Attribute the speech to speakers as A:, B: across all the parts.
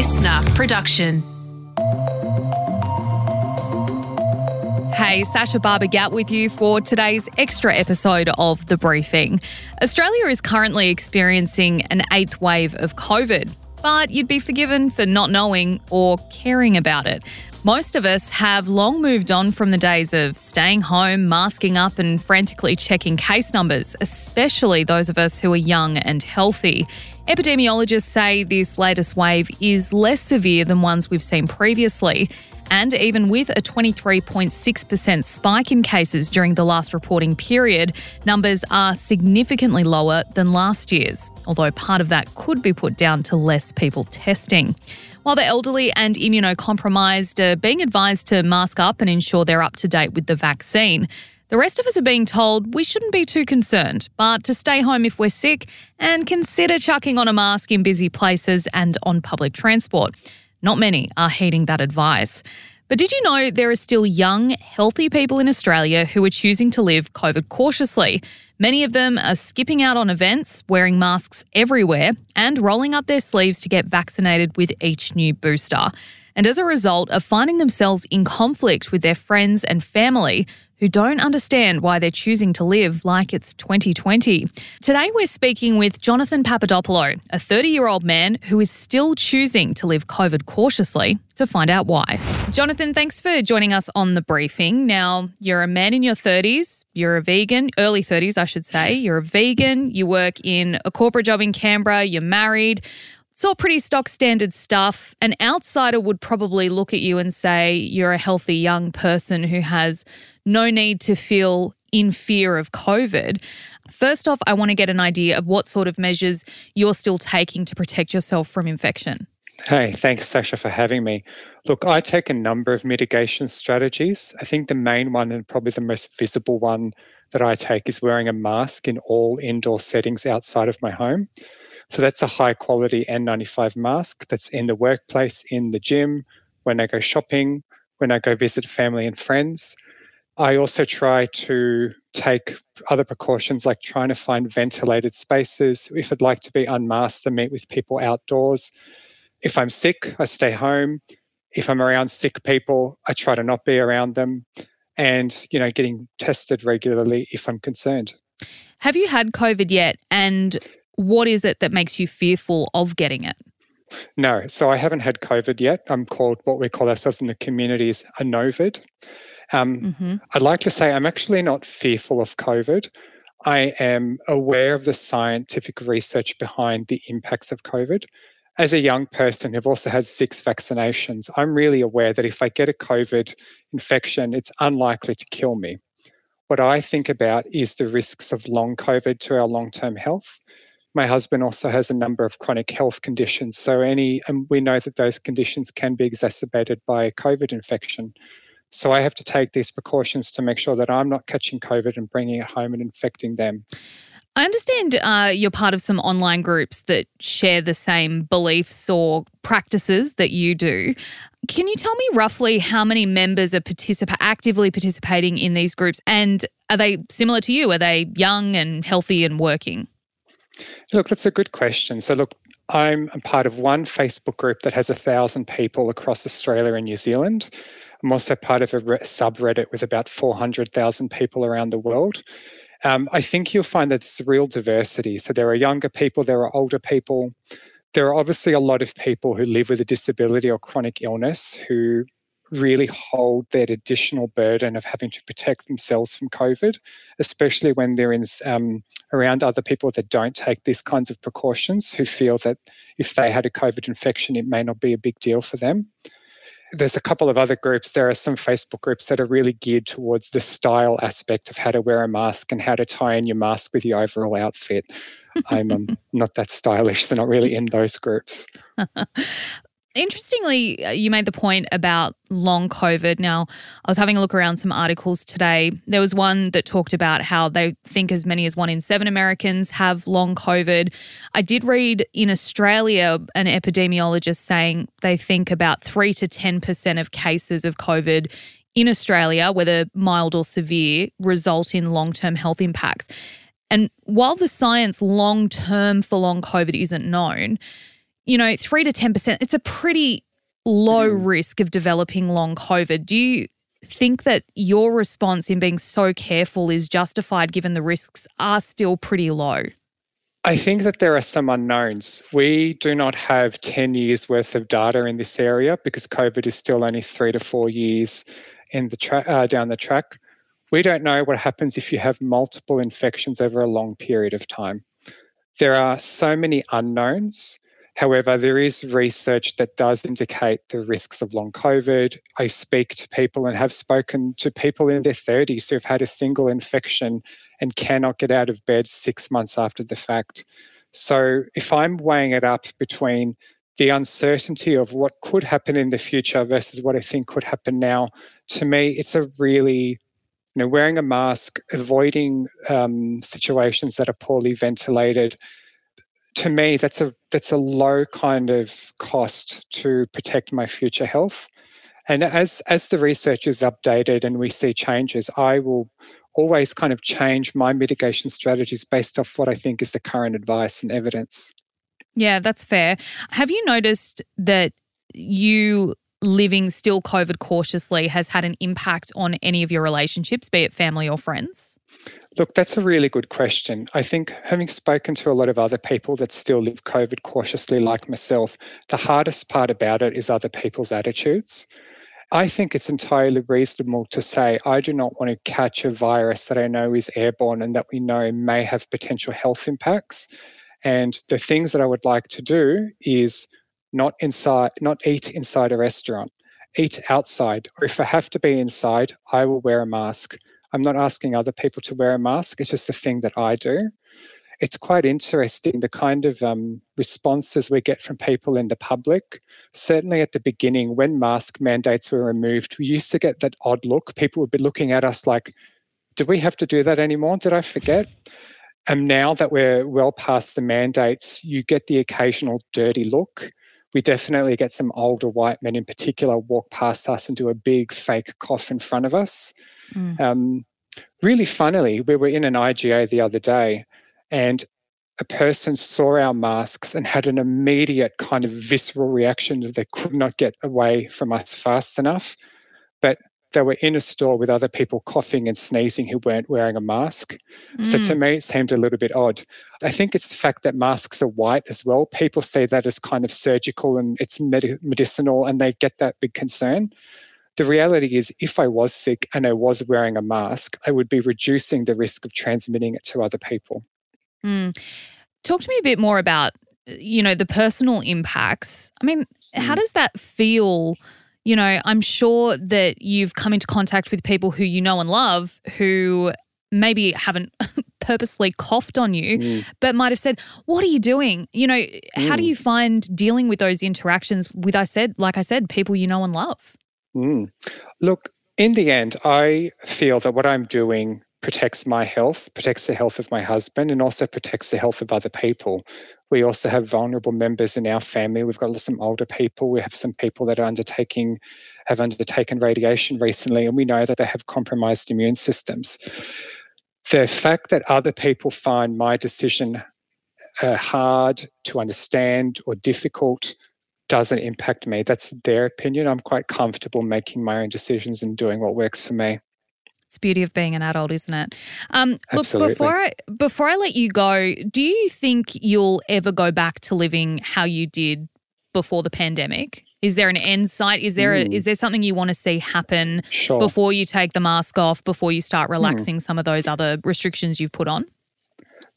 A: LiSTNR production.
B: Hey, Sasha Barber Gatt with you for today's extra episode of The Briefing. Australia is currently experiencing an eighth wave of COVID, but you'd be forgiven for not knowing or caring about it. Most of us have long moved on from the days of staying home, masking up, and frantically checking case numbers, especially those of us who are young and healthy. Epidemiologists say this latest wave is less severe than ones we've seen previously. And even with a 23.6% spike in cases during the last reporting period, numbers are significantly lower than last year's, although part of that could be put down to less people testing. While the elderly and immunocompromised are being advised to mask up and ensure they're up to date with the vaccine, the rest of us are being told we shouldn't be too concerned, but to stay home if we're sick and consider chucking on a mask in busy places and on public transport. Not many are heeding that advice. But did you know there are still young, healthy people in Australia who are choosing to live COVID cautiously? Many of them are skipping out on events, wearing masks everywhere, and rolling up their sleeves to get vaccinated with each new booster. And as a result, are finding themselves in conflict with their friends and family who don't understand why they're choosing to live like it's 2020. Today, we're speaking with Jonathon Papadopoulo, a 30 year old man who is still choosing to live COVID cautiously, to find out why. Jonathon, thanks for joining us on the briefing. Now, you're a man in your 30s, you're a vegan, early 30s, I should say. You're a vegan, you work in a corporate job in Canberra, you're married. It's all pretty stock standard stuff. An outsider would probably look at you and say you're a healthy young person who has no need to feel in fear of COVID. First off, I want to get an idea of what sort of measures you're still taking to protect yourself from infection.
C: Hey, thanks, Sasha, for having me. Look, I take a number of mitigation strategies. I think the main one and probably the most visible one that I take is wearing a mask in all indoor settings outside of my home. So that's a high quality N95 mask that's in the workplace, in the gym, when I go shopping, when I go visit family and friends. I also try to take other precautions like trying to find ventilated spaces. If I'd like to be unmasked and meet with people outdoors. If I'm sick, I stay home. If I'm around sick people, I try to not be around them. And, you know, getting tested regularly if I'm concerned.
B: Have you had COVID yet? And what is it that makes you fearful of getting it?
C: No, so I haven't had COVID yet. I'm called what we call ourselves in the community is a novid. Um, mm-hmm. I'd like to say I'm actually not fearful of COVID. I am aware of the scientific research behind the impacts of COVID. As a young person who've also had six vaccinations, I'm really aware that if I get a COVID infection, it's unlikely to kill me. What I think about is the risks of long COVID to our long term health my husband also has a number of chronic health conditions. So any, and we know that those conditions can be exacerbated by COVID infection. So I have to take these precautions to make sure that I'm not catching COVID and bringing it home and infecting them.
B: I understand uh, you're part of some online groups that share the same beliefs or practices that you do. Can you tell me roughly how many members are particip- actively participating in these groups? And are they similar to you? Are they young and healthy and working?
C: Look, that's a good question. So, look, I'm part of one Facebook group that has a thousand people across Australia and New Zealand. I'm also part of a subreddit with about 400,000 people around the world. Um, I think you'll find that there's real diversity. So there are younger people, there are older people. There are obviously a lot of people who live with a disability or chronic illness who really hold that additional burden of having to protect themselves from COVID, especially when they're in um, around other people that don't take these kinds of precautions, who feel that if they had a COVID infection, it may not be a big deal for them. There's a couple of other groups. There are some Facebook groups that are really geared towards the style aspect of how to wear a mask and how to tie in your mask with your overall outfit. I'm um, not that stylish, so not really in those groups.
B: Interestingly, uh, you made the point about long COVID. Now, I was having a look around some articles today. There was one that talked about how they think as many as one in seven Americans have long COVID. I did read in Australia an epidemiologist saying they think about 3 to 10% of cases of COVID in Australia, whether mild or severe, result in long term health impacts. And while the science long term for long COVID isn't known, you know, 3 to 10%, it's a pretty low
C: Mm.
B: risk of developing long COVID. Do you think that your response in being so careful is justified given the risks are still pretty low?
C: I think that there are some unknowns. We do not have 10 years worth of data in this area because COVID is still only three to four years in the tra- uh, down the track. We don't know what happens if you have multiple infections over a long period of time. There are so many unknowns. However, there is research that does indicate the risks of long COVID. I speak to people and have spoken to people in their 30s who have had a single infection and cannot get out of bed six months after the fact. So, if I'm weighing it up between the uncertainty of what could happen in the future versus what I think could happen now, to me, it's a really you know, wearing a mask, avoiding um, situations that are poorly ventilated, to me, that's a that's a low kind of cost to protect my future health. And as as the research is updated and we see changes, I will always kind of change my mitigation strategies based off what I think is the current advice and evidence.
B: Yeah, that's fair. Have you noticed that you living still COVID cautiously has had an impact on any of your relationships, be it family or friends?
C: Look, that's a really good question. I think having spoken to a lot of other people that still live COVID cautiously, like myself, the hardest part about it is other people's attitudes. I think it's entirely reasonable to say, I do not want to catch a virus that I know is airborne and that we know may have potential health impacts. And the things that I would like to do is not inside, not eat inside a restaurant, eat outside. Or if I have to be inside, I will wear a mask. I'm not asking other people to wear a mask. It's just the thing that I do. It's quite interesting the kind of um, responses we get from people in the public. Certainly at the beginning, when mask mandates were removed, we used to get that odd look. People would be looking at us like, do we have to do that anymore? Did I forget? And now that we're well past the mandates, you get the occasional dirty look. We definitely get some older white men in particular walk past us and do a big fake cough in front of us.
B: Mm.
C: Um, really funnily, we were in an IGA the other day and a person saw our masks and had an immediate kind of visceral reaction that they could not get away from us fast enough. But they were in a store with other people coughing and sneezing who weren't wearing a mask. So to
B: Mm.
C: me, it seemed a little bit odd. I think it's the fact that masks are white as well. People see that as kind of surgical and it's medi- medicinal, and they get that big concern. The reality is, if I was sick and I was wearing a mask, I would be reducing the risk of transmitting it to other people.
B: Mm. Talk to me a bit more about, you know, the personal impacts. I mean, how
C: Mm.
B: does that feel? You know, I'm sure that you've come into contact with people who you know and love who maybe haven't purposely coughed on you,
C: Mm.
B: but might have said, What are you doing? You know, how do
C: Mm.
B: you find dealing with those interactions with, I said, like I said, people you know and love?
C: Mm. Look, in the end, I feel that what I'm doing protects my health, protects the health of my husband, and also protects the health of other people. We also have vulnerable members in our family. We've got some older people. We have some people that are undertaking, have undertaken radiation recently, and we know that they have compromised immune systems. The fact that other people find my decision uh, hard to understand or difficult doesn't impact me. That's their opinion. I'm quite comfortable making my own decisions and doing what works for me.
B: It's the beauty of being an adult, isn't it? Um, look,
C: Absolutely.
B: before I before I let you go, do you think you'll ever go back to living how you did before the pandemic? Is there an end sight? Is there a,
C: Mm.
B: is there something you want to see happen
C: Sure.
B: before you take the mask off? Before you
C: Hmm.
B: start relaxing some of those other restrictions you've put on?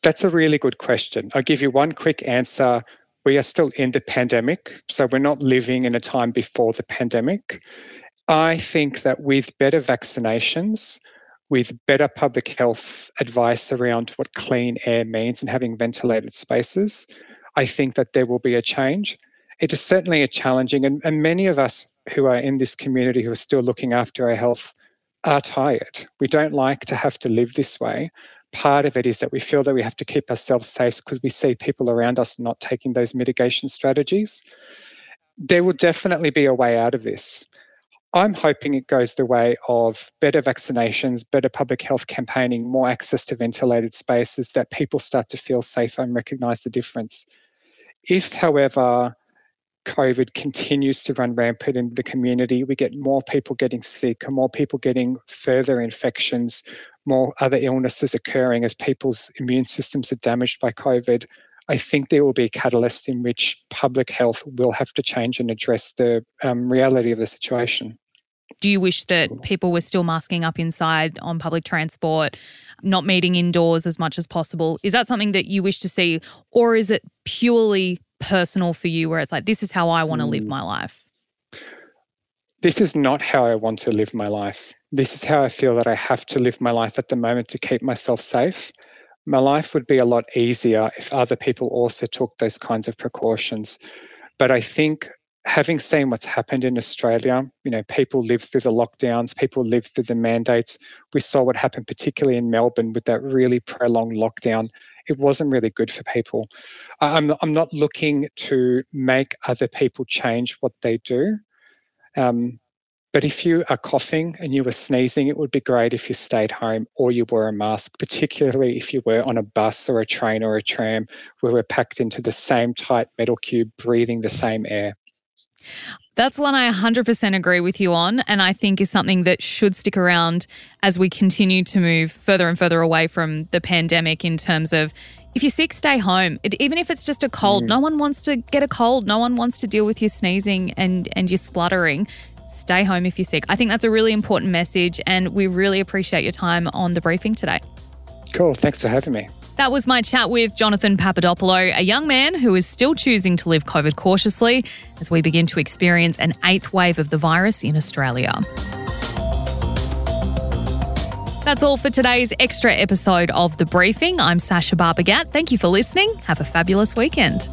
C: That's a really good question. I'll give you one quick answer. We are still in the pandemic, so we're not living in a time before the pandemic. I think that with better vaccinations, with better public health advice around what clean air means and having ventilated spaces, I think that there will be a change. It is certainly a challenging, and, and many of us who are in this community who are still looking after our health are tired. We don't like to have to live this way. Part of it is that we feel that we have to keep ourselves safe because we see people around us not taking those mitigation strategies. There will definitely be a way out of this. I'm hoping it goes the way of better vaccinations, better public health campaigning, more access to ventilated spaces, that people start to feel safer and recognize the difference. If, however, COVID continues to run rampant in the community, we get more people getting sick, and more people getting further infections, more other illnesses occurring as people's immune systems are damaged by COVID. I think there will be a catalyst in which public health will have to change and address the um, reality of the situation.
B: Do you wish that people were still masking up inside on public transport, not meeting indoors as much as possible? Is that something that you wish to see, or is it purely personal for you where it's like, this is how I want to live mm. my life?
C: This is not how I want to live my life. This is how I feel that I have to live my life at the moment to keep myself safe. My life would be a lot easier if other people also took those kinds of precautions. But I think having seen what's happened in Australia, you know, people lived through the lockdowns, people lived through the mandates. We saw what happened, particularly in Melbourne, with that really prolonged lockdown. It wasn't really good for people. I'm, I'm not looking to make other people change what they do. Um, but if you are coughing and you were sneezing, it would be great if you stayed home or you wore a mask, particularly if you were on a bus or a train or a tram where we're packed into the same tight metal cube, breathing the same air.
B: That's one I 100% agree with you on, and I think is something that should stick around as we continue to move further and further away from the pandemic in terms of if you're sick, stay home. It, even if it's just a cold, mm. no one wants to get a cold. No one wants to deal with your sneezing and, and your spluttering. Stay home if you're sick. I think that's a really important message, and we really appreciate your time on the briefing today.
C: Cool. Thanks for having me.
B: That was my chat with Jonathon Papadopoulo, a young man who is still choosing to live COVID cautiously as we begin to experience an eighth wave of the virus in Australia. That's all for today's extra episode of The Briefing. I'm Sasha Barbagat. Thank you for listening. Have a fabulous weekend.